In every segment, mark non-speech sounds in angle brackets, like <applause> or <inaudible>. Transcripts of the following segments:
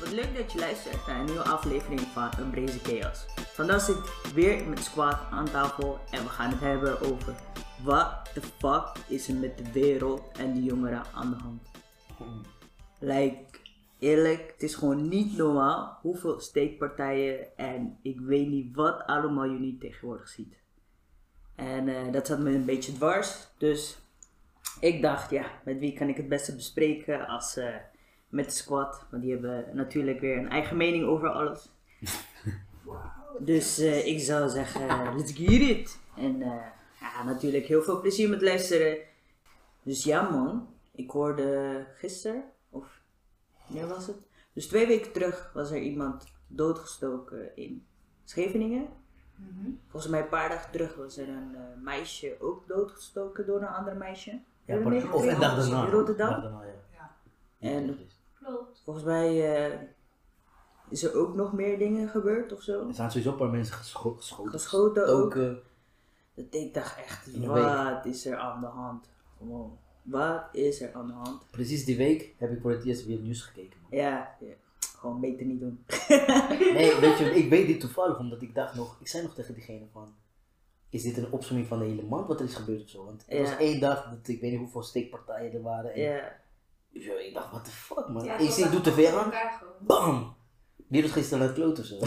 wat leuk dat je luistert naar een nieuwe aflevering van Een Breze Chaos. Vandaag zit ik weer met Squad aan tafel en we gaan het hebben over wat de fuck is er met de wereld en de jongeren aan de hand. Like, eerlijk, het is gewoon niet normaal hoeveel steekpartijen en ik weet niet wat allemaal je niet tegenwoordig ziet. En eh, dat zat me een beetje dwars, dus ik dacht, ja, met wie kan ik het beste bespreken als eh, met de squad. Want die hebben natuurlijk weer een eigen mening over alles. Dus eh, ik zou zeggen, let's get it. En eh, ja, natuurlijk heel veel plezier met luisteren. Dus ja man, ik hoorde gisteren, of wanneer was het? Dus twee weken terug was er iemand doodgestoken in Scheveningen. Volgens mij een paar dagen terug was er een eh, meisje ook doodgestoken door een ander meisje. Ja, of dag daarna. In Rotterdam. Dag daarna, ja. En Klopt. volgens mij eh, is er ook nog meer dingen gebeurd of zo. Er zijn sowieso een paar mensen gescho- geschoten. Geschoten ook. Ook, Dat ik dacht echt, wat is er aan de hand? Gewoon, wat is er aan de hand? precies die week heb ik voor het eerst weer nieuws gekeken. Man. Ja, ja, gewoon beter niet doen. <laughs> Nee, <laughs> weet je, ik weet dit toevallig omdat ik dacht nog, ik zei nog tegen diegene van, is dit een opzomming van de hele maand wat er is gebeurd of zo? Want het Ja. was één dag dat ik weet niet hoeveel steekpartijen er waren. En Ja, Ik dacht, what the fuck man. Ja, ik zie, ik was doe tv voor aan, elkaar gewoon. bam! Wereld gisteren het kloot of zo.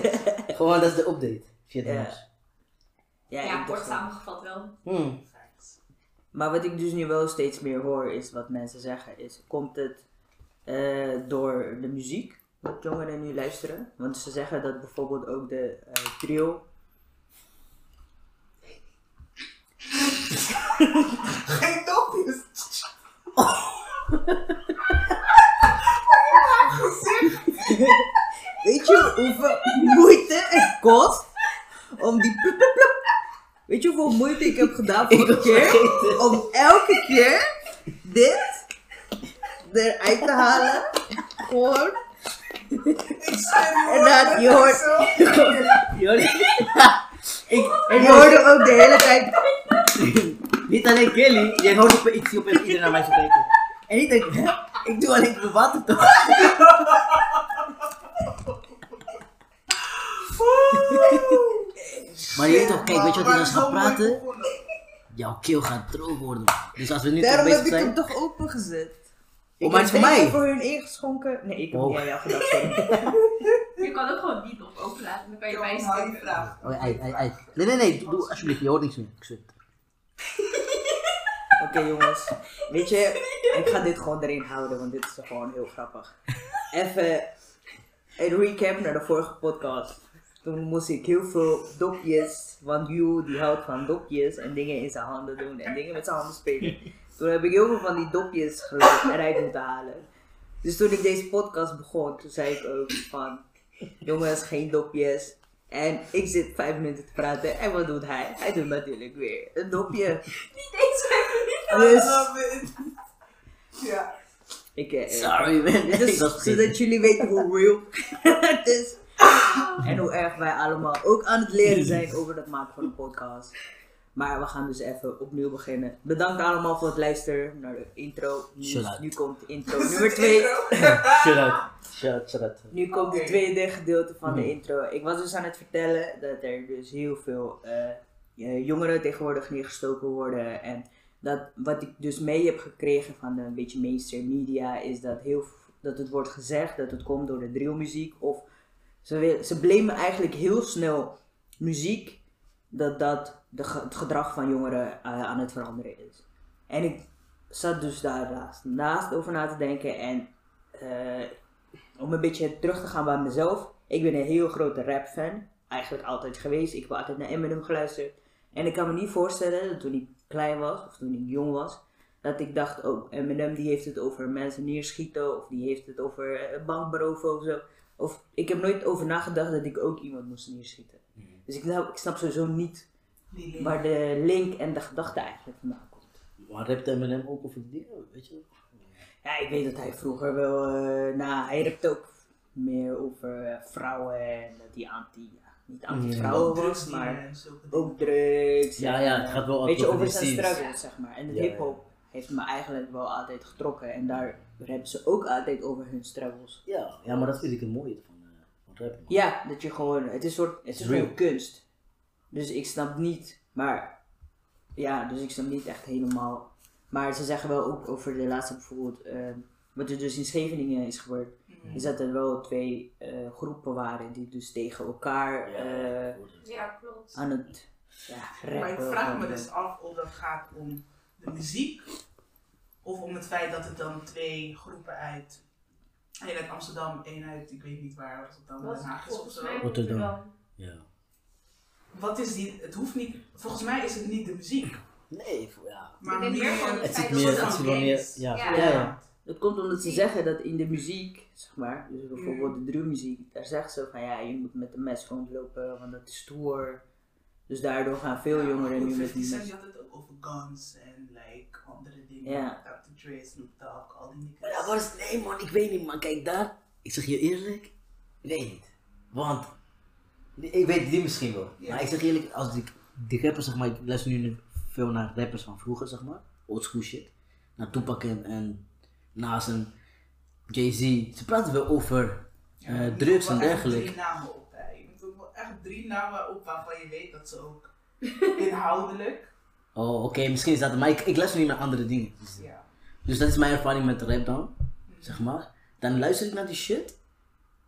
<laughs> Gewoon, dat is de update. Via het Ja. ja, Ja, ik kort dacht- samengevat wel. Hmm. Maar wat ik dus nu wel steeds meer hoor, is wat mensen zeggen, is komt het eh, door de muziek, wat jongeren nu luisteren? Want ze zeggen dat bijvoorbeeld ook de eh, trio <laughs> Geen dopjes. <laughs> Weet je hoeveel moeite het kost om die plup, plup, plup. Weet je hoeveel moeite ik heb gedaan vorige keer? Om elke keer dit eruit te halen. Gewoon. Ik En dan, je hoort-. Je hoorde- <laughs> ik, En je hoorde ook de hele tijd. Niet alleen Kelly, jij hoort op ik zie op iedereen naar mij zo kijken. En ik denk, hè? ik doe alleen mijn water toch? maar je weet toch, kijk, weet je wat hij dan gaat praten? Jouw keel gaat droog worden. Dus als we nu toch Daarom heb bezig ik hem zijn. toch opengezet. Oh, Ik maar heb het is voor mij. voor hun ingeschonken. Nee, ik heb Oh. niet aan jou gedacht. sorry. <laughs> Je kan ook gewoon die top openlaten, dan kan je vraag. Oh, ei, ei, ei. Nee, nee, nee, doe, doe alsjeblieft, je hoort niks meer. Ik zweer het. Oké jongens, weet je, ik ga dit gewoon erin houden, want dit is gewoon heel grappig. Even een recap naar de vorige podcast. Toen moest ik heel veel dopjes, want Yu die houdt van dopjes en dingen in zijn handen doen en dingen met zijn handen spelen. Toen heb ik heel veel van die dopjes geluid eruit moeten halen. Dus toen ik deze podcast begon, toen zei ik ook van, jongens, geen dopjes. En ik zit vijf minuten te praten en wat doet hij? Hij doet natuurlijk weer een dopje. Deze hebben we Dus Love it. Ja. ik, eh, Sorry <laughs> man, vergeten. zodat jullie weten hoe real <laughs> het is. En hoe erg wij allemaal ook aan het leren zijn over het maken van een podcast. Maar we gaan dus even opnieuw beginnen. Bedankt allemaal voor het luisteren naar de intro. Nu, nu komt intro nummer 2. <laughs> Shut out. Shut, shut out. Nu komt het tweede gedeelte van de Mhm. intro. Ik was dus aan het vertellen dat er dus heel veel eh, eh, jongeren tegenwoordig neergestoken worden. En dat wat ik dus mee heb gekregen van de een beetje mainstream media is dat, heel, dat het wordt gezegd dat het komt door de drillmuziek. Of ze, ze blamen eigenlijk heel snel muziek dat dat de, het gedrag van jongeren eh, aan het veranderen is. En ik zat dus daar naast, naast over na te denken en eh, om een beetje terug te gaan bij mezelf. Ik ben een heel grote rap fan. Eigenlijk altijd geweest. Ik heb altijd naar Eminem geluisterd. En ik kan me niet voorstellen dat toen ik klein was, of toen ik jong was, dat ik dacht, oh, Eminem die heeft het over mensen neerschieten, of die heeft het over eh, bankberoven of zo. Of ik heb nooit over nagedacht dat ik ook iemand moest neerschieten. Dus ik, nou, ik snap sowieso niet Die waar de link en de gedachte eigenlijk vandaan komt. Maar rapt Eminem ook over dingen, weet je? Ja, ik weet dat hij vroeger wel, eh nou, hij rapte ook meer over eh, vrouwen en dat hij anti, niet anti-vrouwen Ook was, drugs die, maar ook drugs. Ja, ja, het gaat wel Weet je, over zijn struggles, zeg maar, en het Ja, hip-hop. heeft me eigenlijk wel altijd getrokken. En daar hebben ze ook altijd over hun struggles. Ja, ja, maar dat vind ik het mooie van, eh van man. Ja, dat je gewoon, het is, een soort, het is gewoon kunst. Dus ik snap niet, maar ja, dus ik snap niet echt helemaal. Maar ze zeggen wel ook over de laatste bijvoorbeeld, eh, wat er dus in Scheveningen is gebeurd. Is dat er wel twee eh, groepen waren die dus tegen elkaar Ja, eh, het. Ja, klopt. aan het ja. Maar ik vraag me dus af of dat gaat om de muziek of om het feit dat het dan twee groepen uit, één uit Amsterdam, één uit, ik weet niet waar, Rotterdam, Dat Den is Haag is of volgens zo. mij Rotterdam. Ja. Wat is die, het hoeft niet, volgens mij is het niet de muziek, Nee, ja. maar meer van Het feit zit dat meer, het het dan zit wel meer, gangs. ja. Ja. Ja, ja. Dat komt omdat ze zeggen dat in de muziek, zeg maar, dus bijvoorbeeld de drummuziek, daar zegt ze van ja, je moet met een mes rondlopen, want dat is stoer. Dus daardoor gaan veel jongeren nu met 50 die mes. die had het ook over guns en like andere dingen, Ja. Dr. Dre, Snoop Dogg, al die Maar niks. is, nee man, ik weet niet man. Kijk daar, ik zeg je eerlijk, ik weet niet. Want, ik weet die misschien wel. Ja. Maar ik zeg eerlijk, als ik die rappers zeg maar, ik luister nu veel naar rappers van vroeger zeg maar. Oldschool shit. Naar Tupac en, en Nas en Jay-Z. Ze praten wel over Ja, eh, je moet drugs en dergelijke. Drie namen op, hè. Je moet ook wel echt drie namen op waarvan je weet dat ze ook <laughs> inhoudelijk, Oh, oké, misschien is dat, maar ik, ik luister niet naar andere dingen. Dus, ja. dus dat is mijn ervaring met rap dan, zeg maar. Dan luister ik naar die shit.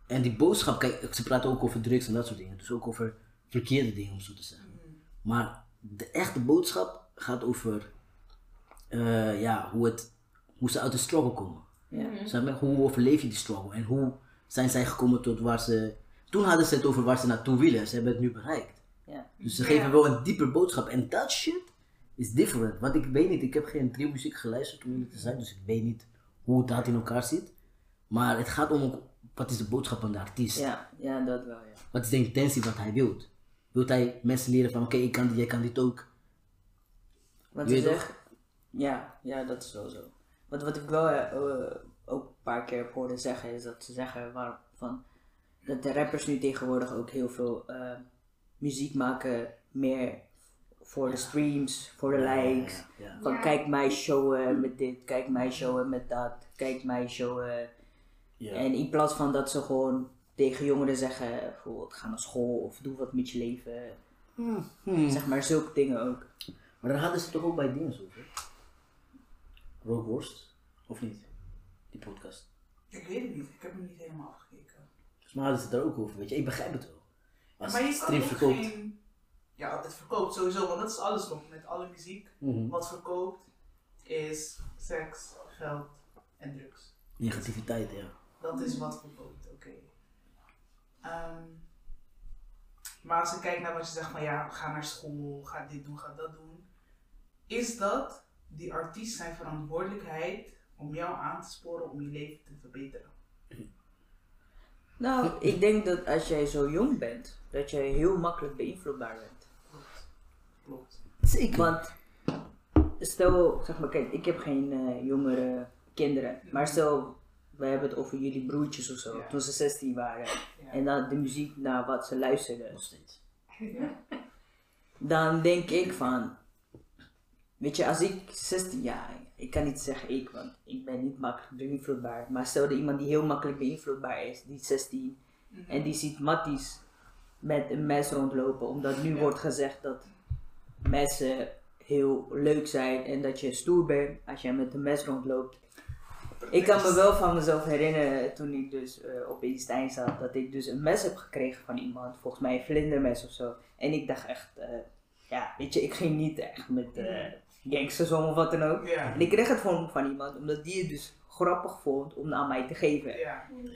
En die boodschap, kijk, ze praten ook over drugs en dat soort dingen. Dus ook over verkeerde dingen, om zo te zeggen. Maar de echte boodschap gaat over eh, ja, hoe, het, hoe ze uit de struggle komen. Ja. Maar, hoe overleef je die struggle? En hoe zijn zij gekomen tot waar ze... Toen hadden ze het over waar ze naartoe willen. Ze hebben het nu bereikt. Ja. Dus ze Ja. geven wel een dieper boodschap. En dat shit is different. Want ik weet niet, ik heb geen muziek geluisterd om eerlijk te zijn. Dus ik weet niet hoe dat in elkaar zit. Maar het gaat om wat is de boodschap van de artiest. Ja, ja, dat wel, ja. Wat is de intentie wat hij wil? Wilt hij mensen leren van oké, ik kan dit, jij kan dit ook. Ze je zeggen, ja, ja, dat is wel zo. Want wat ik wel eh, eh, ook een paar keer heb horen zeggen, is dat ze zeggen waar, van, dat de rappers nu tegenwoordig ook heel veel eh, muziek maken, meer voor de streams, voor de likes. Ja, ja. Van Ja. kijk mij showen met dit, kijk mij showen met dat, kijk mij showen. ja. En in plaats van dat ze gewoon tegen jongeren zeggen, bijvoorbeeld ga naar school of doe wat met je leven. Hmm. Zeg maar zulke dingen ook. Maar daar hadden ze toch ook bij dingen over? Rookworst? Of niet? Die podcast. Ik weet het niet, ik heb hem niet helemaal afgekeken. Volgens mij hadden ze het daar ook over, weet je. Ik begrijp het wel. Als maar je het stream verkoopt. geen... Ja, het verkoopt sowieso, want dat is alles nog met alle muziek. Mhm. Wat verkoopt is seks, geld en drugs. Negativiteit, ja. Dat is wat verkoopt, oké. Ehm, maar als ik kijk naar wat je zegt van ja, ga naar school, ga dit doen, ga dat doen. Is dat die artiest zijn verantwoordelijkheid om jou aan te sporen om je leven te verbeteren? Nou, ik denk dat als jij zo jong bent, dat jij heel makkelijk beïnvloedbaar bent. Klopt. Klopt. Zeker. Want stel, zeg maar, kijk, ik heb geen eh, jongere kinderen, maar stel, we hebben het over jullie broertjes of zo, Ja. toen ze 16 waren, Ja. en dan de muziek naar wat ze luisterden, Nog steeds. dan denk ik van, weet je, als ik 16 jaar, ik kan niet zeggen ik, want ik ben niet makkelijk beïnvloedbaar, maar stel dat iemand die heel makkelijk beïnvloedbaar is, die is 16, en die ziet matties met een mes rondlopen, omdat nu Ja. wordt gezegd dat messen heel leuk zijn en dat je stoer bent als jij met een mes rondloopt. Ik kan me wel van mezelf herinneren toen ik dus eh, op Einstein zat, dat ik dus een mes heb gekregen van iemand, volgens mij een vlindermes of zo. En ik dacht echt, eh, ja, weet je, ik ging niet echt met eh gangsters om of wat dan ook. En ik kreeg het van, van iemand, omdat die het dus grappig vond om aan mij te geven.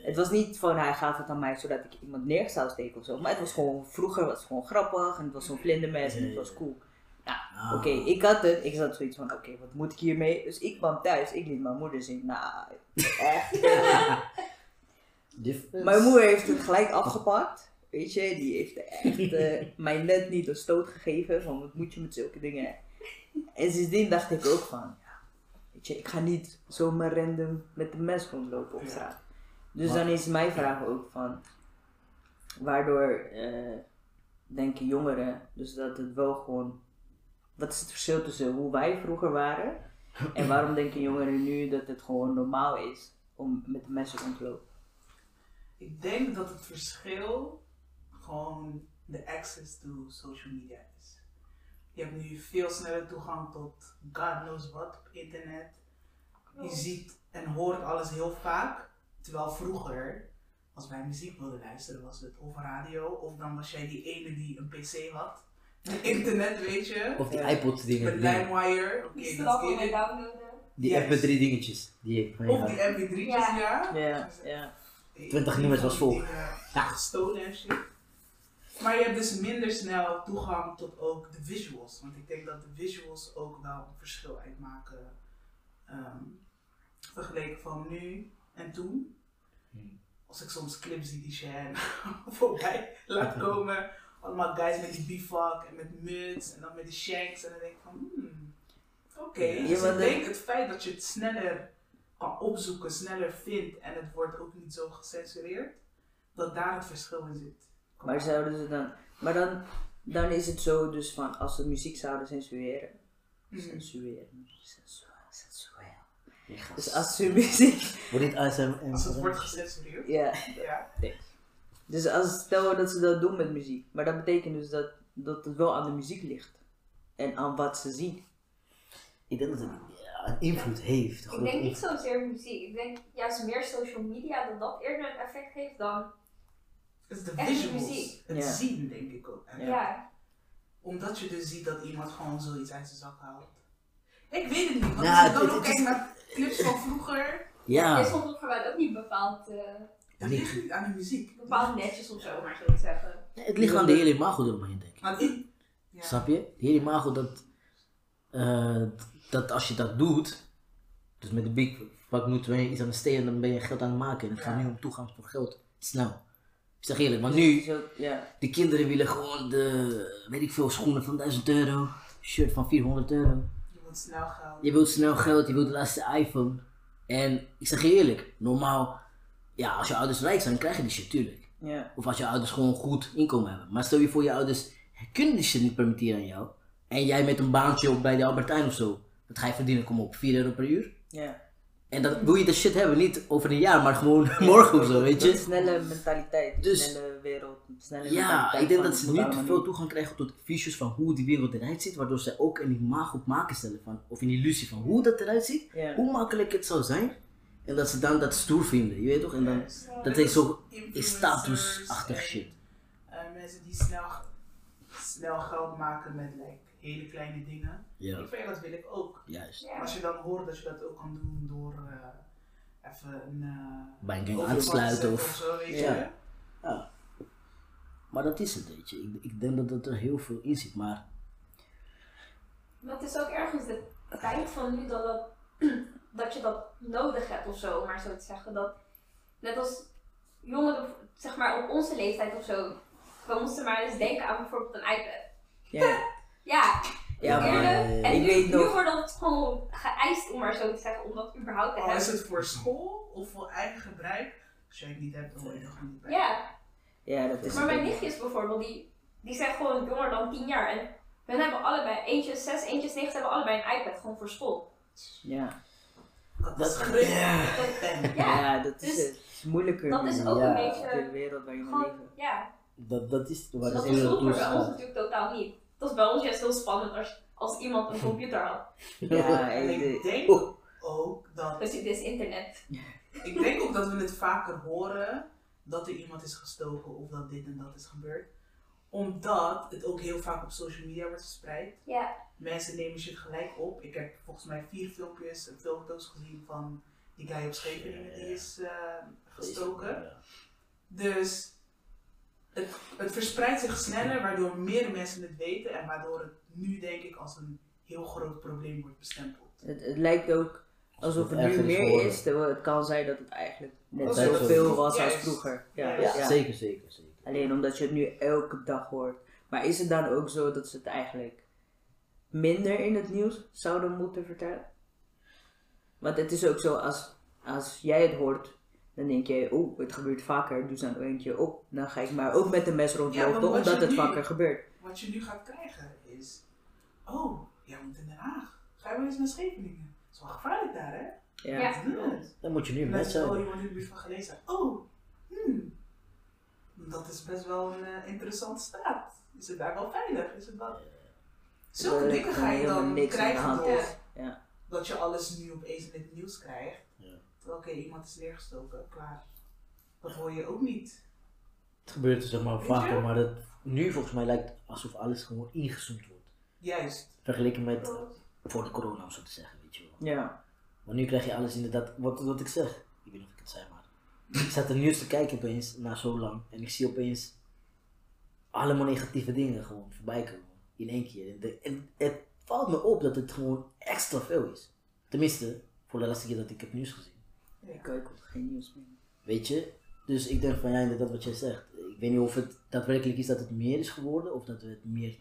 Het was niet van hij gaf het aan mij zodat ik iemand neer zou steken of zo. Maar het was gewoon, vroeger was het gewoon grappig en het was zo'n vlindermes en het was cool. Ja, Ah. oké, ik had het. Ik zat zoiets van, oké, wat moet ik hiermee? Dus ik kwam thuis, ik liet mijn moeder zien. Nou, echt. <laughs> Mijn moeder heeft het gelijk afgepakt. Weet je, die heeft echt eh, mij net niet een stoot gegeven van wat moet je met zulke dingen. En sindsdien dacht ik ook van, ja, weet je, ik ga niet zomaar random met een mes rondlopen op straat. Dus Maar- dan is mijn vraag ook van, waardoor eh, denken jongeren dus dat het wel gewoon, wat is het verschil tussen hoe wij vroeger waren En <laughs> waarom denken jongeren nu dat het gewoon normaal is om met de mensen rond te lopen? Ik denk dat het verschil gewoon de access to social media is. Je hebt nu veel sneller toegang tot God knows what op internet. Je ziet en hoort alles heel vaak. Terwijl vroeger, als wij muziek wilden luisteren, was het of radio, of dan was jij die ene die een pc had. Met <laughs> <laughs> internet, weet je. Of die iPod dingen. Met LimeWire. Oké, dat is mee it. downloaden. Die Juist. MP3 dingetjes. Die van Of die mp3'tjes, Ja. ja. Ja, ja. 20 nummers was vol. Ja, gestolen en shit. Maar je hebt dus minder snel toegang tot ook de visuals. Want ik denk dat de visuals ook wel een verschil uitmaken. ehm, vergeleken van nu en toen. Hmm. Als ik soms clips zie die Shan <laughs> voorbij laat komen. Allemaal guys met die bivak en met muts en dan met de shanks. En dan denk ik van, hmm, oké. Ja, Dus ik de- denk het feit dat je het sneller kan opzoeken, sneller vindt en het wordt ook niet zo gecensureerd, dat daar het verschil in zit. Maar zouden ze dan. Maar dan, dan is het zo dus van als ze muziek zouden censureren. Mhm. Censureren. Gast. Dus als ze muziek. Wordt dit ASM Als het wordt gecensureerd, Ja. ja. Dus als stel dat ze dat doen met muziek. Maar dat betekent dus dat, dat het wel aan de muziek ligt. En aan wat ze zien. Ik denk dat het ja, een invloed heeft. Ik denk niet zozeer muziek. Ik denk juist meer social media dat dat eerder een effect heeft dan. Het is de Echt visuals, muziek. het Ja. zien denk ik ook. Ja. Omdat je dus ziet dat iemand gewoon zoiets uit zijn zak haalt. Ik weet het niet, want Nou, als ik dan het- ook het kijk is- naar clips van vroeger, Ja, is soms voor mij ook niet bepaald, eh, het ligt niet aan de muziek. bepaald netjes of zo, maar zo te zeggen. het ligt aan de hele imago eromheen, denk ik. Maar ik, ja. Snap je? De hele imago dat, eh, dat als je dat doet, dus met de big pak moeten we iets aan de steen en dan ben je geld aan het maken. En het gaat nu om toegang voor geld. Snel. Ik zeg eerlijk, maar Dus het nu, ook- ja. de kinderen willen gewoon de, weet ik veel, schoenen van 1000 euro, shirt van 400 euro. Je wilt snel geld. Je wilt snel geld, je wilt de laatste iPhone. En ik zeg eerlijk, normaal, ja, als je ouders rijk zijn, krijg je die shit, tuurlijk. ja. Of als je ouders gewoon goed inkomen hebben. Maar stel je voor, je ouders kunnen die shit niet permitteren aan jou. En jij met een baantje op bij de Albertijn of zo. Dat ga je verdienen, kom op, 4 euro per uur. ja. En dat wil je dat shit hebben, niet over een jaar, maar gewoon morgen of zo, weet je. snelle mentaliteit. Dus- snelle wereld. Snelle Ja, mentaliteit ik denk dat ze nu te veel toegang krijgen tot visuals van hoe die wereld eruit ziet. Waardoor ze ook een imago op maken stellen van, of een illusie van hoe dat eruit ziet. Ja. Hoe makkelijk het zou zijn. En dat ze dan dat stoer vinden, je weet toch? En dan, dat is zo statusachtig shit. eh, mensen die snel, snel geld maken met like, hele kleine dingen. Ja, Ik vind dat wil ik ook. juist. Ja. Als je dan hoort dat je dat ook kan doen door eh, even een uh, Bij een gang aan te sluiten of... of zo, weet Ja. je. Ja. Maar dat is het, weet je. Ik, ik denk dat het er heel veel in zit, maar... Maar het is ook ergens de tijd van nu dat, dat, <clears throat> dat je dat nodig hebt of zo, om maar zo te zeggen. Dat, net als jongeren, zeg maar op onze leeftijd of zo, we moesten maar eens denken aan bijvoorbeeld een iPad. Ja. Ja, Ja, maar en ik nu, weet nu nog- wordt dat gewoon geëist, om maar zo te zeggen, om dat überhaupt te is hebben. het voor school of voor eigen gebruik. Als jij het niet hebt, dan word je er gewoon niet bij. Ja, Ja, dat is maar mijn nichtjes bijvoorbeeld, die, die zijn gewoon jonger dan 10 jaar. En hun hebben allebei, eentje is 6, eentje is 9, ze hebben allebei een iPad gewoon voor school. Ja. Dat Dat- is ja. Ja, Ja, dat is dus het. Het is moeilijker. dat is ook Ja. een De beetje, wereld waarin we gewoon, leven. ja. Dat, dat is waar dat hele vroeger toer bij ons natuurlijk totaal niet. Het was bij ons juist heel spannend als, als iemand een computer had. Ja, En ik, denk Oh. ook dat Dus dit is internet. Ik denk ook dat we het vaker horen dat er iemand is gestoken of dat dit en dat is gebeurd. Omdat het ook heel vaak op social media wordt verspreid. Ja. Mensen nemen shit gelijk op. Ik heb volgens mij vier filmpjes en foto's gezien van die guy op Scheveningen die is eh, gestoken. Dus het, het verspreidt zich sneller, waardoor meer mensen het weten en waardoor het nu denk ik als een heel groot probleem wordt bestempeld. het, het lijkt ook alsof het het nu meer geworden. is, terwijl het kan zijn dat het eigenlijk net zoveel zo. was als vroeger. Ja, ja. zeker, zeker, zeker. Alleen omdat je het nu elke dag hoort. Maar is het dan ook zo dat ze het eigenlijk minder in het nieuws zouden moeten vertellen? Want het is ook zo, als, als jij het hoort, dan denk je, oh, het gebeurt vaker, dus dan denk je, oh, dan ga ik maar ook met een mes rondlopen, omdat je het nu- vaker gebeurt. Wat je nu gaat krijgen is, oh, jij woont in Den Haag. Ga je wel eens naar Scheveningen? is wel gevaarlijk daar, hè? Ja. Ja. Hmm. Dan moet je nu met zijn. oh, iemand in de buurt van gelezen. Oh, hmm. Dat is best wel een eh, interessante straat. Is het daar wel veilig? Is het wel... Zulke dingen ga je dan niks aan de krijgen hand door. Ja. dat je alles nu opeens in het nieuws krijgt. Oké, iemand is neergestoken, klaar. Dat hoor je ook niet. Het gebeurt zeg maar Weet vaker, maar dat, nu volgens mij lijkt alsof alles gewoon ingezoomd wordt. Juist. Vergeleken met voor de corona, om zo te zeggen, weet je wel. Ja. Maar nu krijg je alles inderdaad, wat, wat ik zeg. Ik weet niet of ik het zei, maar. Ik zat er nieuws te kijken opeens, na zo lang. En ik zie opeens allemaal negatieve dingen gewoon voorbij komen. In één keer. En, de- en het valt me op dat het gewoon extra veel is. Tenminste, voor de laatste keer dat ik het nieuws gezien. Ik kijk ook geen nieuws meer. Weet je? Dus ik denk van ja, inderdaad wat jij zegt. Ik weet niet of het daadwerkelijk is dat het meer is geworden of dat we het meer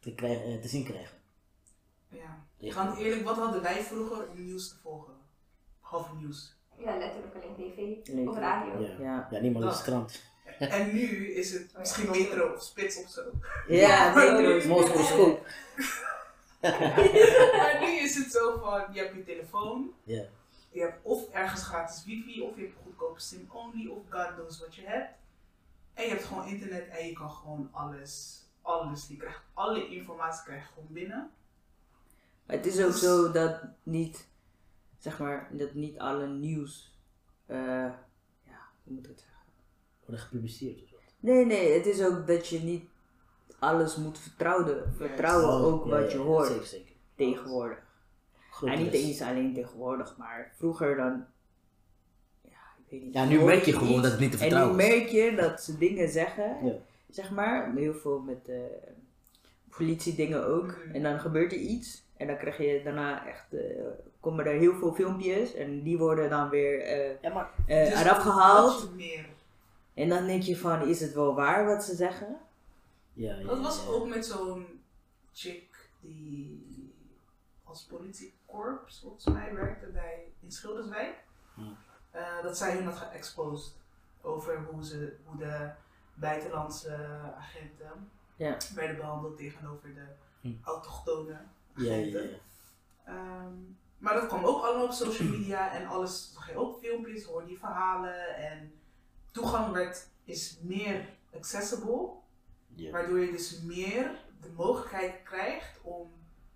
te, krijgen, eh, te zien krijgen. Ja. Want eerlijk, wat hadden wij vroeger om nieuws te volgen? Behalve nieuws. Ja, letterlijk alleen tv of radio. Ja, Ja. ja niemand leest de krant. <laughs> En nu is het misschien metro of spits of zo. Ja, metro is horoscoop. <laughs> <laughs> maar nu is het zo van, je hebt je telefoon. Ja. Je hebt of ergens gratis wifi, of je hebt goedkope sim-only, of God knows wat je hebt. En je hebt gewoon internet en je kan gewoon alles, alles, je krijgt alle informatie krijg je gewoon binnen. Maar het is ook zo dat niet, zeg maar, dat niet alle nieuws, eh, ja, hoe moet ik het zeggen? Worden gepubliceerd of zo. Nee, nee, het is ook dat je niet alles moet vertrouwen, vertrouwen ook Ja, wat ja, je ja, hoort Zeker, zeker. tegenwoordig. En niet les. eens alleen tegenwoordig, maar vroeger dan, ja, ik weet niet. Ja, nu merk je gewoon iets dat het niet te En vertrouwen nu is. merk je dat ze dingen zeggen, Ja. zeg maar, heel veel met eh politiedingen ook. Mhm. En dan gebeurt er iets en dan krijg je daarna echt, eh, komen er heel veel filmpjes en die worden dan weer eh, Ja, maar eh, Dus eraf gehaald. meer. En dan denk je van, is het wel waar wat ze zeggen? ja, ja, Dat was ook met zo'n chick die als politiekorps volgens mij werkte bij in Schilderswijk. Eh, dat zij hun had geëxposed over hoe, ze, hoe de buitenlandse agenten Ja. werden behandeld tegenover de Hm. autochtone Ja, ja, agenten. ja. Ehm, maar dat kwam ook allemaal op social media en alles, zag je ook filmpjes, hoorde die verhalen en toegang werd, is meer accessible. Waardoor je dus meer de mogelijkheid krijgt om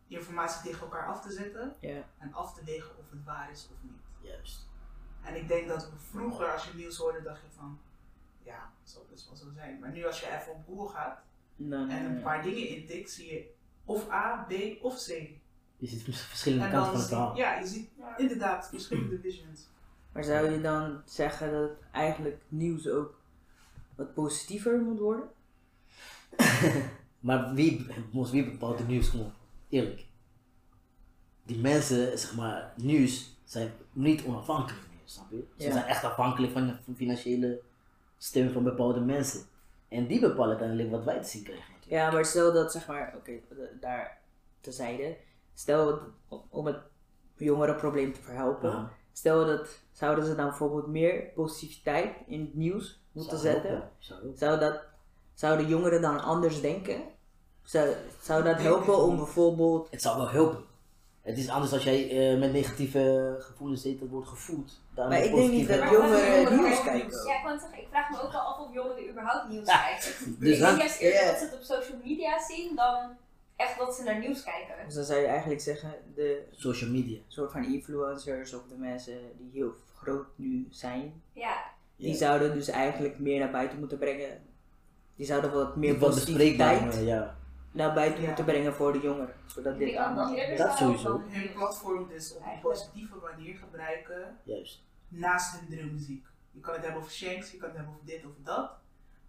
informatie tegen elkaar af te zetten en af te wegen of het waar is of niet. Juist. En ik denk dat we vroeger, als je nieuws hoorde, dacht je van, ja, dat zal best wel zo zijn. Maar nu als je even op Google gaat Dan, en een eh, paar dingen intikt, zie je of A, B of C. Je ziet verschillende En kanten van het verhaal. ja, je ziet Ja. inderdaad verschillende visions. maar zou je dan zeggen dat eigenlijk nieuws ook wat positiever moet worden? <laughs> Maar wie, wie bepaalt de nieuws gewoon? Eerlijk. Die mensen, zeg maar, nieuws zijn niet onafhankelijk meer, snap je? Ze Ja. zijn echt afhankelijk van de financiële steun van bepaalde mensen. En die bepalen uiteindelijk wat wij te zien krijgen. natuurlijk. Ja, maar stel dat, zeg maar, oké, d- daar tezijde. Stel, om het jongerenprobleem te verhelpen. Ja. Stel dat, zouden ze dan bijvoorbeeld meer positiviteit in het nieuws moeten Zou zetten? Zou dat, zouden jongeren dan anders denken? Zou, zou dat helpen om bijvoorbeeld... Het zou wel helpen. Het is anders als jij eh, met negatieve gevoelens zit en wordt gevoed. dan Maar ik denk niet dat jongeren nieuws kijken. Ja, ik net zeggen, ik vraag me ook wel af of jongeren überhaupt nieuws Ja. kijken. <laughs> Dus ik dan, denk juist eerder dat ze het op social media zien dan echt dat ze naar nieuws kijken. Dus dan zou je eigenlijk zeggen, de social media. soort van influencers of de mensen die heel groot nu zijn, Ja, die Ja. zouden dus eigenlijk meer naar buiten moeten brengen. Die zouden wat meer wat bespreekbaar, positiviteit ja. Naar buiten Ja. moeten brengen voor de jongeren. Zodat ik dit denk dat sowieso. Hun platform dus op een positieve manier gebruiken Juist. naast hun drummuziek. Je kan het hebben over Shanks, je kan het hebben over dit of dat.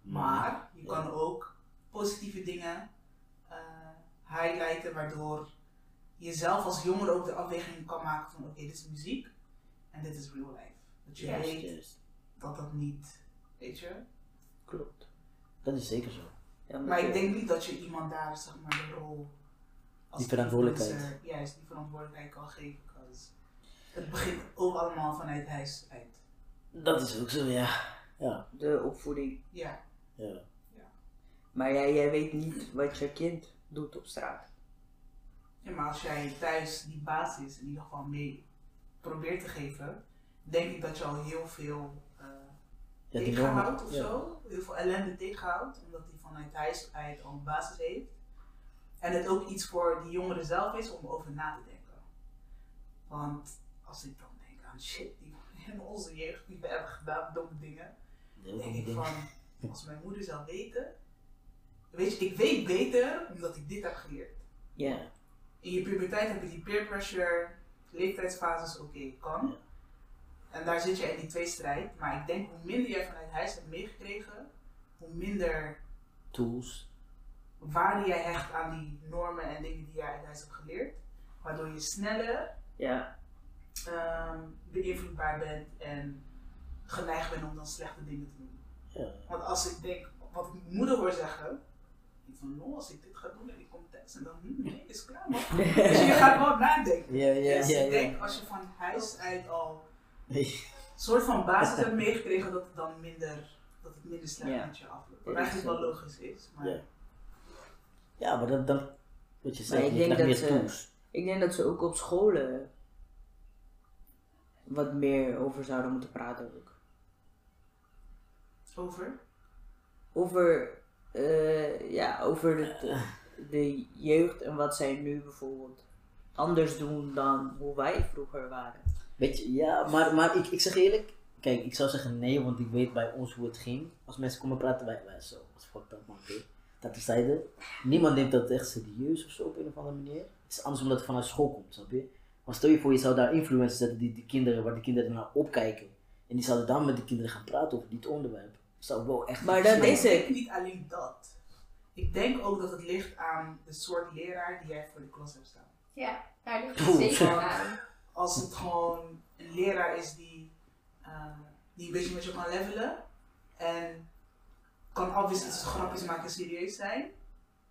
Maar je Ja. kan ook positieve dingen eh, highlighten, waardoor je zelf als jongere ook de afweging kan maken van oké, dit is muziek en dit is real life. Dat je weet dat dat niet, weet je. Klopt. Dat is zeker zo. Ja, Maar ik denk niet dat je iemand daar zeg maar de rol als Die verantwoordelijkheid. influencer, Juist, die verantwoordelijkheid kan geven. Het begint ook allemaal vanuit huis uit. Dat is ook zo, ja. Ja. De opvoeding. Ja, ja. Maar jij, jij weet niet wat je kind doet op straat. Ja, maar als jij thuis die basis in ieder geval mee probeert te geven, denk ik dat je al heel veel Ja, tegenhoudt of Ja. zo. Heel veel ellende tegenhoudt, omdat hij vanuit huis uit al een basis heeft. En het ook iets voor die jongeren zelf is om over na te denken. Want als ik dan denk aan shit die <laughs> in onze jeugd die we hebben gedaan, domme dingen, denk ik van, <laughs> als mijn moeder zou weten, weet je, ik weet beter omdat ik dit heb geleerd. Ja. In je puberteit heb je die peer pressure, leeftijdsfases, oké, kan. En daar zit je in die tweestrijd. Maar ik denk hoe minder jij vanuit huis hebt meegekregen, hoe minder Tools. waarde jij hecht aan die normen en dingen die jij uit huis hebt geleerd. Waardoor je sneller Ja. ehm, beïnvloedbaar bent en geneigd bent om dan slechte dingen te doen. Ja. Want als ik denk, wat ik mijn moeder hoor zeggen, ik van no, als ik dit ga doen en ik kom thuis en dan, hm, nee, is klaar man. dus je gaat wel nadenken. Ja, ja, dus ja. ik denk ja. als je van huis uit al Nee. een soort van basis hebt meegekregen, dat het dan minder, dat het minder slecht Ja. met je afloopt. Wat eigenlijk wel logisch is. Maar Ja. Ja, maar dan, dan wat je Maar zegt, ik je denk krijgt dat meer ze- tools. Ik denk dat ze ook op scholen wat meer over zouden moeten praten ook. over. Over, eh, ja, over de, de jeugd en wat zij nu bijvoorbeeld anders doen dan hoe wij vroeger waren. Weet je, ja, maar, maar ik, ik zeg eerlijk, kijk, ik zou zeggen nee, want ik weet bij ons hoe het ging. Als mensen komen praten, wij, wij zo, wat fucked up man, oké. Dat terzijde, niemand neemt dat echt serieus of zo op een of andere manier. Het is anders omdat het vanuit school komt, snap je? Maar stel je voor, je zou daar influencers zetten die, die kinderen, waar die kinderen naar opkijken. En die zouden dan met die kinderen gaan praten over dit onderwerp. Dat zou wel echt Maar dat zijn. is ik niet alleen dat. Ik denk ook dat het ligt aan de soort leraar die jij voor de klas hebt staan. Ja, daar ligt het zeker aan. Als het gewoon een leraar is die, eh, die een beetje met je kan levelen en kan obviously zijn grapjes maken en serieus zijn,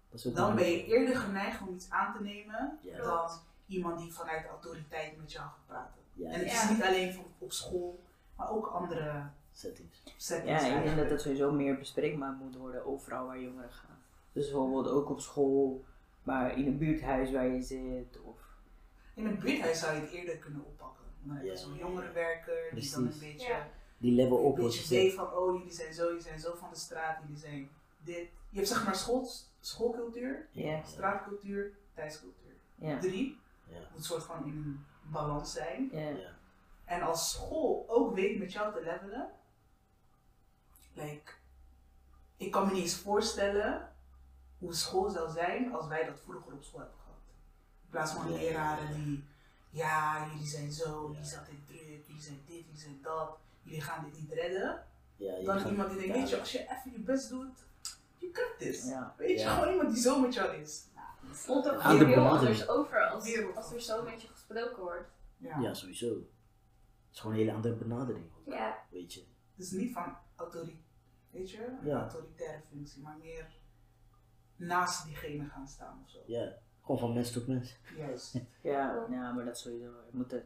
Dat dan een- ben je eerder geneigd om iets aan te nemen Ja. dan iemand die vanuit de autoriteit met jou gaat praten. Ja, En het Ja. is niet alleen van op school, maar ook andere settings. settings. Ja, ik denk dat het sowieso meer bespreekbaar moet worden overal waar jongeren gaan. Dus bijvoorbeeld ook op school, maar in een buurthuis waar je zit. Of, In een buurthuis zou je het eerder kunnen oppakken. Dan heb je Ja. zo'n jongerenwerker die dan een beetje, Ja. Die level een op wat je beetje weet zegt. van oh jullie zijn zo, jullie zijn zo van de straat, jullie zijn dit. Je hebt zeg maar school, schoolcultuur, ja, straatcultuur, thuiscultuur. ja, Drie Ja. moet soort van in een balans zijn. ja. Ja. En als school ook weet met jou te levelen, like, ik kan me niet eens voorstellen hoe school zou zijn als wij dat vroeger op school hebben gehad. In plaats van Ja. leraren die, ja, jullie zijn zo, Ja. jullie zijn dit druk, jullie zijn dit, jullie zijn dat, jullie gaan dit niet redden. Ja, je Dan iemand die denkt, weet je, als je even je best doet, je kunt dit. Ja. Weet je, Ja. gewoon iemand die zo met jou is. Het komt ook Aan de weer heel anders over als, als er zo met je gesproken wordt. Ja. Ja, sowieso. Het is gewoon een hele andere benadering. ook, Ja, Weet je. Dus niet van autoriteit, weet je, een Ja. autoritaire functie, maar meer naast diegene gaan staan of zo. Ja, gewoon van mens tot mens. Juist. Ja, ja, maar dat sowieso. Er moeten, er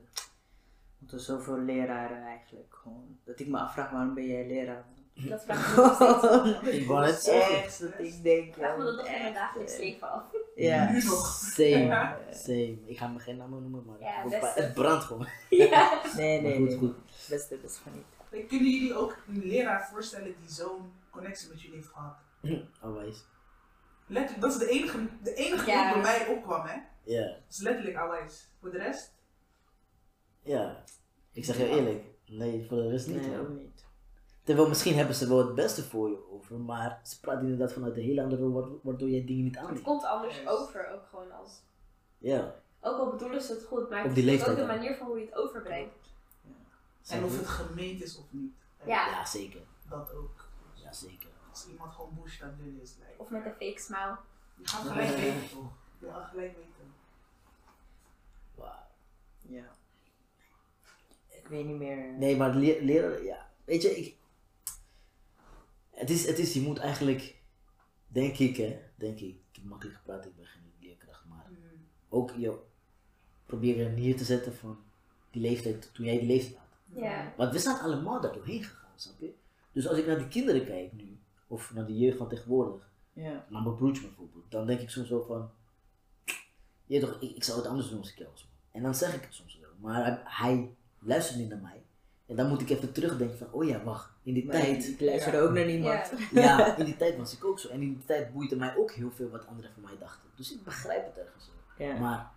moeten zoveel leraren eigenlijk. Gewoon, dat ik me afvraag waarom ben jij leraar? dat vraag ik me nog steeds af. <laughs> Ik wou zeggen. Echt dat ik denk. Ik vraag me dat nog in mijn dagelijks eh, leven af. Ja. Nu nog. Same, same. Ik ga me geen namen noemen, maar Ja, het- beste. het brandt gewoon. <laughs> Ja. <laughs> Nee, nee, goed, nee. goed. Beste, best van niet. Kunnen jullie ook een leraar voorstellen die zo'n connectie met jullie heeft gehad? Alwijs. Letterlijk, dat is de enige, de enige Ja. die bij mij opkwam, hè? Ja, Dat is letterlijk Awais. Voor de rest, ja. Ik zeg je eerlijk. Nee, voor de rest niet. Nee, hoor. ook niet. Terwijl misschien hebben ze wel het beste voor je over, maar ze praten inderdaad vanuit een hele andere rol, waardoor jij dingen niet Het aanneemt. komt anders over ook gewoon als... Ja. Ook al bedoelen ze het goed, maar Op het is ook de manier van hoe je het overbrengt. en of het gemeend is of niet. Ja. Ja, zeker. Dat ook. Ja, zeker. Als iemand gewoon bush aan doen is, like, Of met een fake smile. je gaat gelijk weten toch? Je gaat gelijk weten. Wauw. Ja. Ik weet niet meer. Nee, maar le- leren, ja. Weet je, ik. Het is, het is, je moet eigenlijk, denk ik, hè, denk ik, ik heb makkelijk gepraat, ik ben geen leerkracht, maar Mm. ook je proberen neer te zetten van die leeftijd, toen jij die leeftijd had. Ja. Want we zijn allemaal daar doorheen gegaan, snap je? Dus als ik naar die kinderen kijk nu, of naar de jeugd van tegenwoordig, Ja. naar mijn broertje bijvoorbeeld, dan denk ik soms wel van, je toch, ik, ik zou het anders doen als ik jou was. En dan zeg ik het soms wel. Maar hij, hij luistert niet naar mij. En dan moet ik even terugdenken van, oh ja, wacht, in die Maar tijd. Ik luisterde ook naar niemand. Ja. Ja, <laughs> in die tijd was ik ook zo. En in die tijd boeide mij ook heel veel wat anderen van mij dachten. Dus ik begrijp het ergens wel. Ja. Maar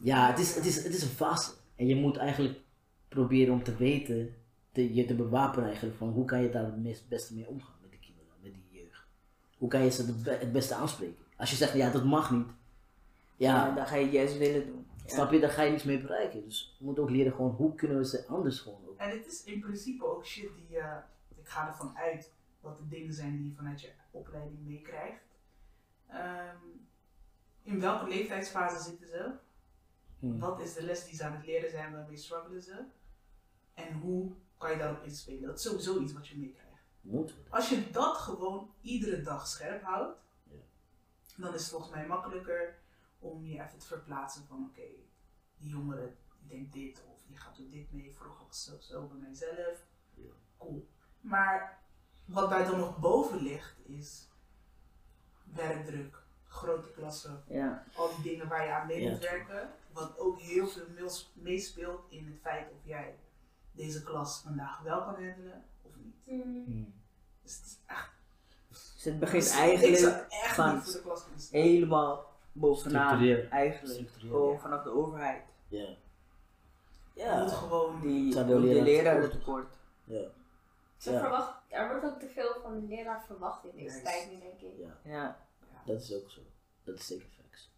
ja, het is, het, is, het is een fase. En je moet eigenlijk proberen om te weten, te, je te bewapenen eigenlijk van hoe kan je daar het meest- beste mee omgaan met de kinderen, met die jeugd. Hoe kan je ze het, be- het beste aanspreken? Als je zegt, ja dat mag niet. Ja, Ja, dan ga je juist willen doen. Ja. snap je, daar ga je niets mee bereiken. Dus we moeten ook leren gewoon hoe kunnen we ze anders gewoon ook. En het is in principe ook shit die je, ik ga ervan uit dat het dingen zijn die je vanuit je opleiding meekrijgt. Ehm, in welke leeftijdsfase zitten ze? Hmm. Wat is de les die ze aan het leren zijn, waarmee struggelen ze? En hoe kan je daarop inspelen? Dat is sowieso iets wat je meekrijgt. Moeten we dat? Als je dat gewoon iedere dag scherp houdt, Ja. dan is het volgens mij makkelijker om je even te verplaatsen van oké, die jongere die denkt dit of die gaat er dit mee, vroeger was het zo bij mijzelf. Ja. Cool. Maar wat daar dan nog boven ligt is werkdruk, grote klassen, Ja. al die dingen waar je aan mee Ja, moet werken. Wat ook heel veel meespeelt in het feit of jij deze klas vandaag wel kan handelen of niet. Mm. Hmm. Dus het is echt Dus het begint ik eigenlijk zou echt van niet voor de klas kunnen staan. helemaal bovenaan. Structureel. Eigenlijk. Structureel, Gewoon ja. vanaf de overheid. Ja. Je moet Ja. gewoon. Die de de, de leraren leraren tekort? tekort. Ja. Ze Ja. verwacht, er wordt ook te veel van de leraar verwacht in deze tijd nu, denk ik. Ja. Ja. Dat is ook zo. Dat is zeker facts.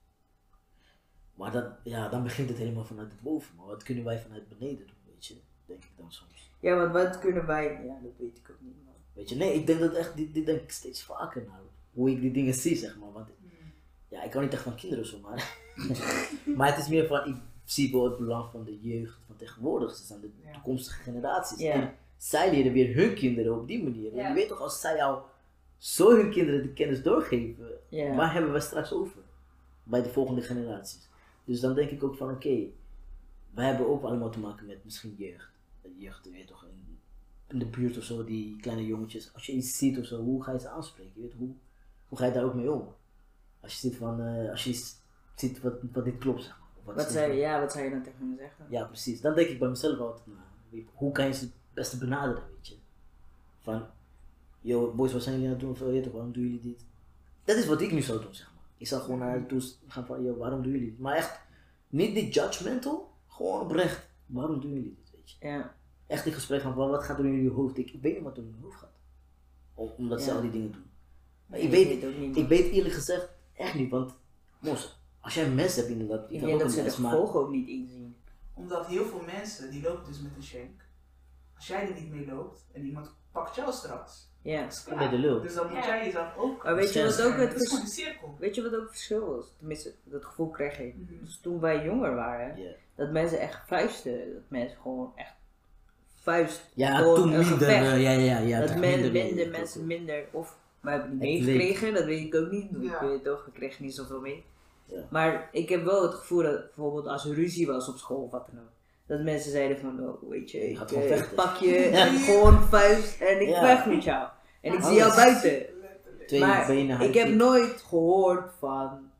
Maar dat, ja, dan begint het helemaal vanuit het boven. Maar wat kunnen wij vanuit beneden doen, weet je? Denk ik dan soms. Ja, want wat kunnen wij... Ja, dat weet ik ook niet. Weet je, nee, ik denk dat echt, dit, dit denk ik steeds vaker nou. Hoe ik die dingen zie, zeg maar. Want Hmm. ja, ik kan niet echt van kinderen zo, maar. <laughs> maar het is meer van, ik zie wel het belang van de jeugd van tegenwoordig. Ze zijn de Ja. toekomstige generaties. Ja. En zij leren weer hun kinderen op die manier. En je weet toch, als zij jou zo hun kinderen de kennis doorgeven. Waar hebben we straks over? Bij de volgende generaties. Dus dan denk ik ook van oké, wij hebben ook allemaal te maken met misschien jeugd. Jeugd, je weet toch, in, in de buurt of zo, die kleine jongetjes. Als je iets ziet of zo, hoe ga je ze aanspreken? Je weet, hoe, hoe ga je daar ook mee om? Als je ziet van, eh, als je ziet wat, wat niet klopt, zeg maar. Wat van- ja, wat zou je dan tegen hen zeggen? ja, precies. Dan denk ik bij mezelf altijd, nou, hoe kan je ze het beste benaderen, weet je? Van, yo, boys, wat zijn jullie aan het doen? Of, weet je, waarom doen jullie dit? Dat is wat ik nu zou doen, zeg maar. Ik zou gewoon naar hen toe gaan van, yo, waarom doen jullie dit? Maar echt, niet dit judgmental, gewoon oprecht. Waarom doen jullie dit, weet je? Ja. Echt in gesprek van, wat gaat er in jullie hoofd? Ik, ik weet niet wat er in hun hoofd gaat. Om- omdat ze al die dingen doen. Maar Nee, ik weet, ik weet ook niet, ik weet eerlijk gezegd echt niet, want, mos, als jij een mes hebt inderdaad, Ik heb denk ook dat een ze de mes, maar- gevolgen ook niet inzien. Omdat heel veel mensen die lopen dus met een shank. Als jij er niet mee loopt en iemand pakt jou straks. Ja. dat is klaar. je de lul. Dus dan moet Ja. jij jezelf ook. Maar weet je wat ook het is een cirkel. Weet je wat ook het verschil was? Tenminste, dat gevoel kreeg ik. Mhm. Dus toen wij jonger waren, dat mensen echt vuisten. Dat mensen gewoon echt vuist. Ja, Gewoon toen een minder, gevecht. eh, ja, ja, ja. dat men, minder, minder mensen minder, of we hebben het niet meegekregen, dat weet ik ook niet. Ja. Ik weet toch, we kregen niet zoveel mee. Ja. Maar ik heb wel het gevoel dat bijvoorbeeld als er ruzie was op school of wat dan ook, dat mensen zeiden van, oh, weet je, ik, eh, ik pak je <laughs> Ja. gewoon vuist en ik Ja. vecht met jou. En ik zie jou buiten. Twee Maar benen, ik heb nooit gehoord van,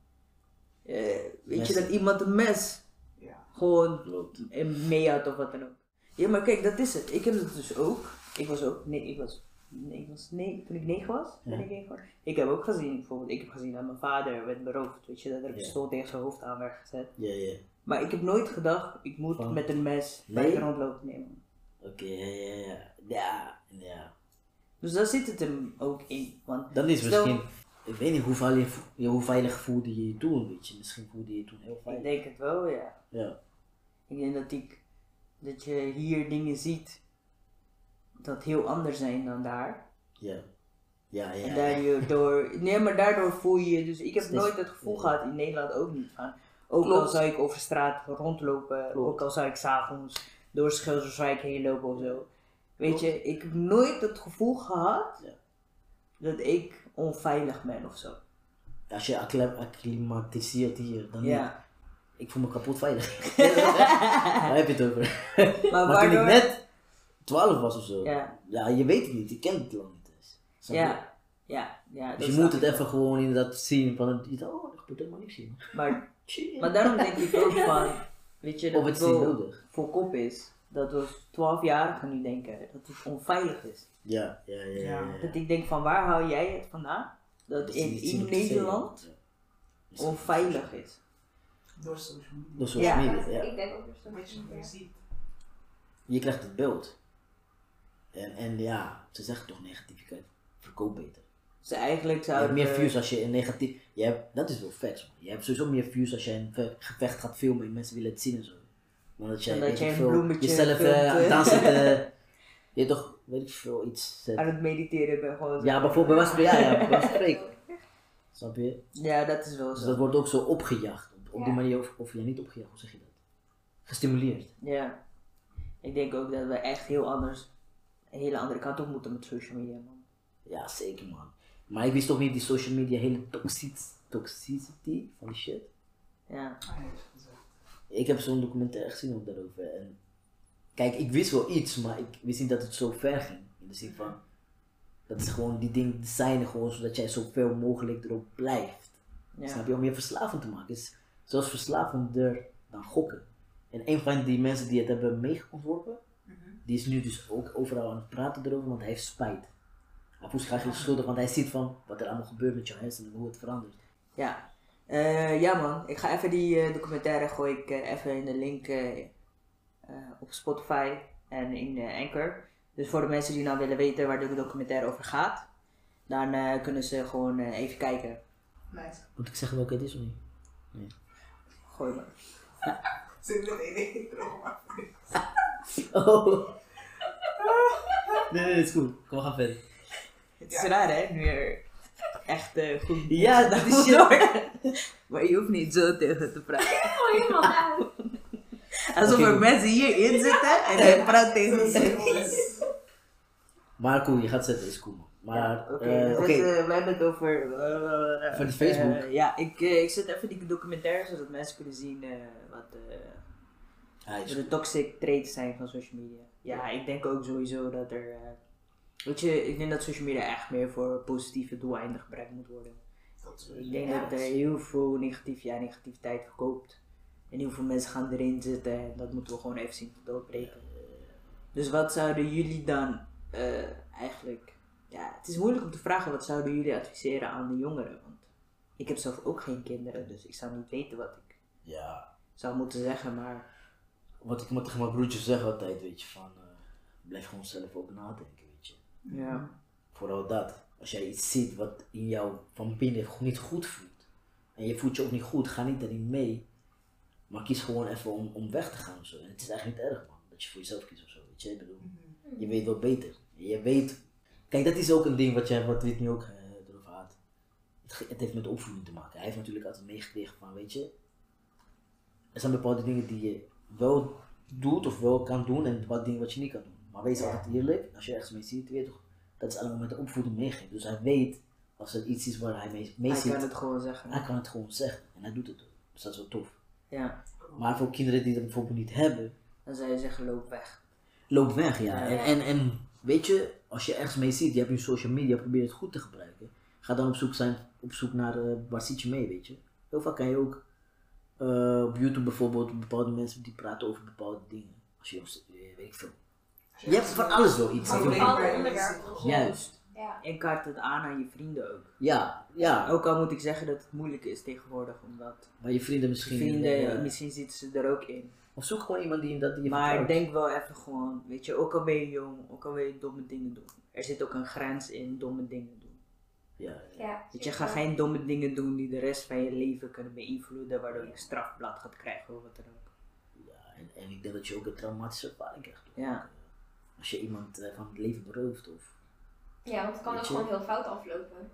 eh, weet je, dat iemand een mes Ja. gewoon in mee had of wat dan ook. Ja, maar kijk, dat is het. Ik heb het dus ook. Ik was ook, nee, ik was, nee, ik was nee, toen ik negen was, ben Ja. ik negen was. Ik heb ook gezien, bijvoorbeeld, ik heb gezien dat mijn vader werd beroofd, weet je, dat er een pistool tegen zijn hoofd aan werd gezet. Ja, ja. Maar ik heb nooit gedacht, ik moet Van- met een mes Nee? buiten rondlopen nemen. Oké, ja, ja, ja. Ja, ja. Dus daar zit het hem ook in. Want Dan is Stel- misschien, ik weet niet hoe veilig, hoe veilig voelde je je toen, weet je. Misschien voelde je je toen heel ik veilig. denk het wel, ja. Ja. Ik denk dat ik, dat je hier dingen ziet dat heel anders zijn dan daar. Ja. Ja, ja. En daardoor, nee, maar daardoor voel je je, dus ik heb nooit het gevoel ja. gehad in Nederland ook niet van. Ook al zou ik over straat rondlopen, Klopt. ook al zou ik s'avonds door Schilderswijk heen lopen of zo. Weet je, ik heb nooit het gevoel gehad Ja. dat ik onveilig ben of zo. Als je acclim- acclimatiseert hier, dan niet. Ja. Ik voel me kapot veilig. <laughs> <laughs> Waar heb je het over? Maar, Maar toen ik net 12 was of zo, ja. Ja, je weet het niet, je kent het lang niet eens. Ja, ja, ja. Dus dat je moet het even gewoon inderdaad zien van het, oh, gebeurt helemaal niks hier. Maar, <laughs> maar daarom denk ik ook van, weet je, dat Of het nodig. voor kop is. Dat we 12-jarigen nu denken dat het onveilig is. Ja, ja, ja. ja. Dat ik denk van, waar haal jij het vandaan? Dat Dat in, Nederland dat- onveilig is. Door social media. Door social Ja. media, ja. Ik denk ook dus dat Weet je krijgt het beeld. En, en ja, ze zeggen toch negativiteit. Verkoop beter. Dus eigenlijk Je hebt meer views als je een negatief... Je hebt, dat is wel vet, man. Je hebt sowieso meer views als je een ve- gevecht gaat filmen en mensen willen het zien en zo. Dan dat jij, dat jij ik een veel, bloemetje jezelf eh, aan eh. eh, <laughs> je toch, weet ik veel, iets... zet. aan het mediteren ben. Gewoon zo. Ja, bijvoorbeeld, bij ja, ja. <laughs> Snap je? Ja, dat is wel Dus zo. dat wordt ook zo opgejaagd. Op, die manier, of, of ja, niet opgejaagd, hoe zeg je dat? Gestimuleerd. Ja. Ik denk ook dat we echt heel anders, een hele andere kant op moeten met social media, man. Ja, zeker man. Maar ik wist toch niet die social media hele toxic, toxicity van die shit. Ja. Ik heb zo'n documentaire gezien ook daarover. En kijk, ik wist wel iets, maar ik wist niet dat het zo ver ging. In de zin van, dat is gewoon die dingen designen gewoon zodat jij zoveel mogelijk erop blijft. Ja. Snap je? Om je verslavend te maken. is zelfs verslavender dan gokken. En een van die mensen die het hebben meegeontworpen, Mhm. die is nu dus ook overal aan het praten erover, want hij heeft spijt. Hij voelt zich eigenlijk schuldig, want hij ziet van wat er allemaal gebeurt met jouw hersenen en hoe het verandert. Ja. Eh, ja man, ik ga even die eh, documentaire gooi ik eh, even in de link op Spotify en in eh, Anchor. Dus voor de mensen die nou willen weten waar de documentaire over gaat, dan eh, kunnen ze gewoon even kijken. Nice. Moet ik zeggen welke het is of niet? Gooi maar. <laughs> Zit met één maar. Oh. Nee, nee, dat is goed. Kom, we gaan verder. Het is raar hè, nu er echt eh, goed Ja, <laughs> dat is door. Maar je hoeft niet zo tegen te praten. Oh, helemaal uit. Alsof er goed. mensen hierin zitten en hij praat tegen Zo ze. <laughs> Maar cool, je gaat zetten, is cool man. Maar, Oké, eh, dus, oké. eh, we hebben het over... eh, Van die Facebook. eh, ja, ik, eh, ik zet even die documentaire zodat mensen kunnen zien eh, wat eh, de toxic traits zijn van social media. Ja, ik denk ook sowieso dat er... eh, weet je, ik denk dat social media echt meer voor positieve doeleinden gebruikt moet worden. Ik denk Ja. dat er heel veel negatief, ja, negativiteit verkoopt. En heel veel mensen gaan erin zitten en dat moeten we gewoon even zien te doorbreken. Dus wat zouden jullie dan eh, eigenlijk... Ja, het is moeilijk om te vragen, wat zouden jullie adviseren aan de jongeren? Want ik heb zelf ook geen kinderen, dus ik zou niet weten wat ik Ja, zou moeten zeggen, maar... wat ik maar tegen mijn broertje zeg altijd, weet je, van... eh, blijf gewoon zelf ook nadenken, weet je. Ja. Vooral dat. Als jij iets ziet wat in jou van binnen niet goed voelt. En je voelt je ook niet goed, ga niet erin mee. Maar kies gewoon even om, om weg te gaan of zo. En het is eigenlijk niet erg man, dat je voor jezelf kiest of zo. Weet je, ik bedoel, je weet wel beter. Je weet... Kijk, dat is ook een ding wat, jij, wat Whitney ook eh, erover had. Het, het heeft met opvoeding te maken. Hij heeft natuurlijk altijd meegekregen van, weet je... Er zijn bepaalde dingen die je wel doet of wel kan doen en bepaalde dingen wat je niet kan doen. Maar wees altijd eerlijk, als je ergens mee ziet, weet je toch, dat is allemaal met de opvoeding meegegeven. Dus hij weet, als er iets is waar hij mee, mee Hij zit, kan het gewoon zeggen. hij kan het gewoon zeggen. En hij doet het ook. Dus dat is wel tof. Ja. Maar voor kinderen die dat bijvoorbeeld niet hebben, Dan zou je zeggen, loop weg. loop weg, ja. Ja. En, en, en weet je, als je ergens mee ziet, je hebt je social media, probeer het goed te gebruiken. Ga dan op zoek zijn, op zoek naar eh, waar zit je mee, weet je. Heel vaak kan je ook eh, op YouTube bijvoorbeeld bepaalde mensen die praten over bepaalde dingen. Als je, eh, weet ik veel. Je hebt van alles wel iets. Juist. Ja. En kaart het aan aan je vrienden ook. Ja, ja. Ook al moet ik zeggen dat het moeilijk is tegenwoordig, omdat Maar je vrienden misschien. vrienden, misschien zitten ze er ook in. Of zoek gewoon iemand die, dat die je Maar vertrouwt. denk wel even gewoon, weet je, ook al ben je jong, ook al wil je domme dingen doen. Er zit ook een grens in domme dingen doen. Ja, ja. Ja, Weet je, ga geen domme dingen doen die de rest van je leven kunnen beïnvloeden, waardoor je een strafblad gaat krijgen of wat dan ook. ja en, en ik denk dat je ook een traumatische ervaring krijgt. Ja. Als je iemand eh, van het leven berooft of. Ja, want het kan ook je? gewoon heel fout aflopen.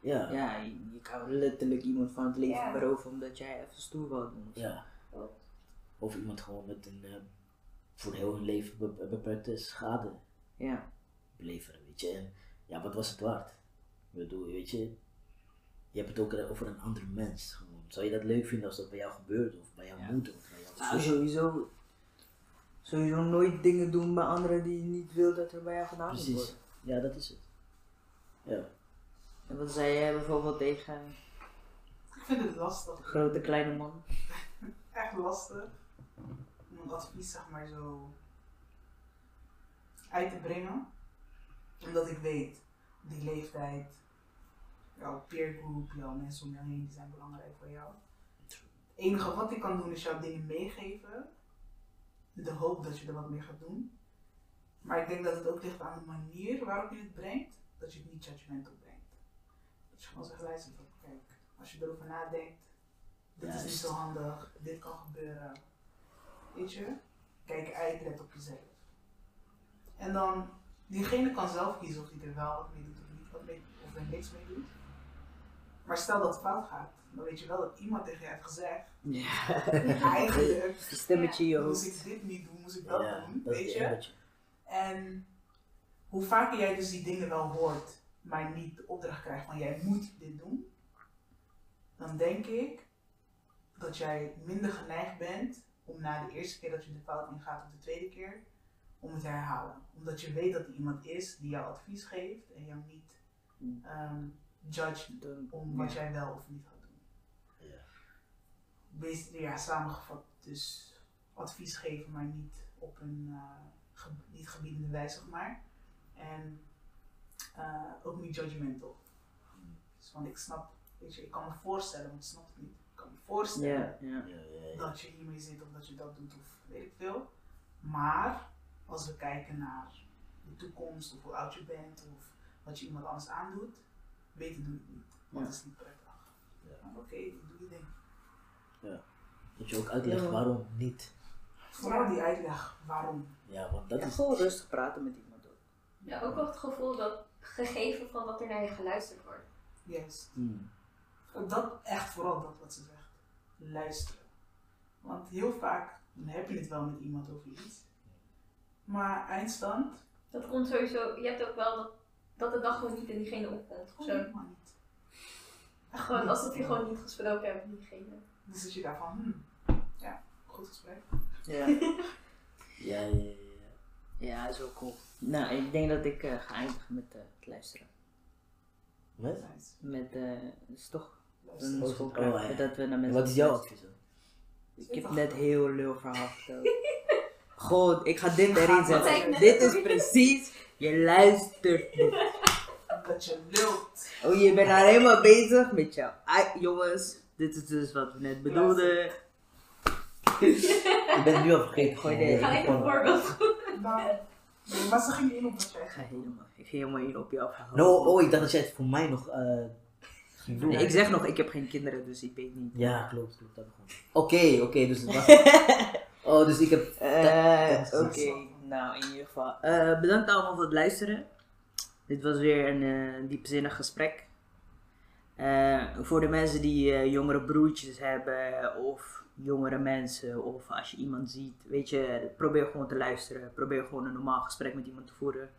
Ja. Ja, je, je kan letterlijk iemand van het leven Ja. beroven omdat jij even stoer wil doen. Ja. Of iemand gewoon met een. eh, voor heel hun leven be- beperkte schade Ja. beleveren, weet je. En ja, wat was het waard? Ik bedoel, weet je. Je hebt het ook over een andere mens. Gewoon. Zou je dat leuk vinden als dat bij jou gebeurt? Of bij jouw Ja. moeder? Of bij jouw Nou, sowieso, sowieso nooit dingen doen bij anderen die je niet wil dat er bij jou gedaan Precies. worden. Ja, dat is het. Ja. En wat zei jij bijvoorbeeld tegen... Ik vind het lastig. Grote, kleine man. <laughs> Echt lastig. Om een advies, zeg maar, zo uit te brengen. Omdat ik weet, die leeftijd, jouw peergroep, jouw mensen om je heen, die zijn belangrijk voor jou. Het enige wat ik kan doen is jou dingen meegeven. In de hoop dat je er wat mee gaat doen. Maar ik denk dat het ook ligt aan de manier waarop je het brengt. Dat je het niet judgmental brengt. Dat je gewoon zegt, luister, kijk, als je erover nadenkt. Dit is niet Juist. zo handig, dit kan gebeuren. Weet je? Kijk uit, let op jezelf. En dan, diegene kan zelf kiezen of hij er wel wat mee doet of niet wat mee, of er niks mee doet. Maar stel dat het fout gaat, dan weet je wel dat iemand tegen je heeft gezegd, Ja. <laughs> eigenlijk stemmetje je moest ik dit niet doen, moest ik dat Ja, doen, dat weet je? En hoe vaker jij dus die dingen wel hoort, maar niet de opdracht krijgt van jij moet dit doen, dan denk ik dat jij minder geneigd bent om na de eerste keer dat je de fout ingaat of de tweede keer, om het te herhalen. Omdat je weet dat er iemand is die jou advies geeft en jou niet ehm judge om wat jij wel of niet gaat doen. Ja. Wees, ja, samengevat, dus advies geven, maar niet op een eh, ge- niet gebiedende wijze, zeg maar. En eh, ook niet judgmental. Dus, want ik snap, weet je, ik kan me voorstellen, want ik snap het niet. Ik kan me voorstellen Ja, ja. Ja, ja, ja. dat je hiermee zit of dat je dat doet of weet ik veel. Maar als we kijken naar de toekomst of hoe oud je bent of wat je iemand anders aandoet, weten doe ik niet. Want Ja. dat is niet prettig. Ja. Oké, doe je ding. Dat je ook uitlegt Ja. waarom niet. Vooral die uitleg waarom. Ja, want dat Ja, is. gewoon rustig praten met iemand ook. Ja, ook wel het gevoel dat gegeven van dat er naar je geluisterd wordt. Juist. Dat echt vooral dat wat ze zegt. Luisteren. Want heel vaak dan heb je het wel met iemand over iets. Maar eindstand, Dat komt sowieso, je hebt ook wel dat, dat het dan gewoon niet in diegene opkomt. Of gewoon zo. helemaal niet. Echt Gewoon niet. alsof je gewoon niet gesproken hebt met diegene. Dan zit je daar van, hmm, ja, goed gesprek. Ja. <laughs> Ja, ja, ja. ja. is ook cool. Nou, ik denk dat ik eh, ga eindigen met eh, het luisteren. Met, eh, het is toch. Een Oh, schoolkracht, oh, ja. dat we naar En mensen wat is jouw advies dan? Ik heb net heel lul verhaal verteld. <laughs> God, ik ga dit erin zetten. Dit is precies, je luistert niet. <laughs> Dat je lult. Oh, je bent alleen maar bezig met jou. Ah, jongens, dit is dus wat we net bedoelden. Ik ben nu al vergeten. Gooi dit. Ga ik een voorbeeld nee, maar ze ging in op wat jij Ik ga helemaal, ik ga helemaal in op jouw verhaal. No, oh, ik dacht dat jij het voor mij nog eh Nee, ik zeg nog, ik heb geen kinderen, dus ik weet niet. Ja, klopt, klopt. Dat begon. Oké, oké, dus <laughs> het was. oh, dus ik heb. Eh, dat Oké, nou in ieder geval. eh, bedankt allemaal voor het luisteren. Dit was weer een eh, diepzinnig gesprek. Eh, voor de mensen die eh, jongere broertjes hebben of jongere mensen of als je iemand ziet, weet je, probeer gewoon te luisteren. Probeer gewoon een normaal gesprek met iemand te voeren.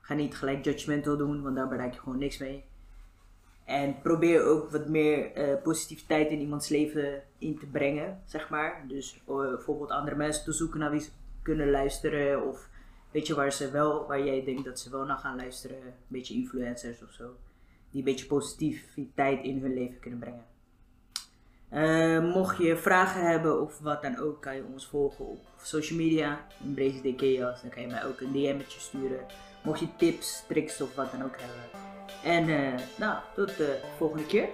Ga niet gelijk judgmental doen, want daar bereik je gewoon niks mee. En probeer ook wat meer eh, positiviteit in iemands leven in te brengen, zeg maar. Dus eh, bijvoorbeeld andere mensen te zoeken naar wie ze kunnen luisteren. Of weet je waar ze wel, waar jij denkt dat ze wel naar gaan luisteren. Een beetje influencers of zo. Die een beetje positiviteit in hun leven kunnen brengen. Eh, mocht je vragen hebben of wat dan ook, kan je ons volgen op social media. In Brazy. Dan kan je mij ook een DM'tje sturen. Mocht je tips, tricks of wat dan ook hebben. En eh, nou, tot de volgende keer.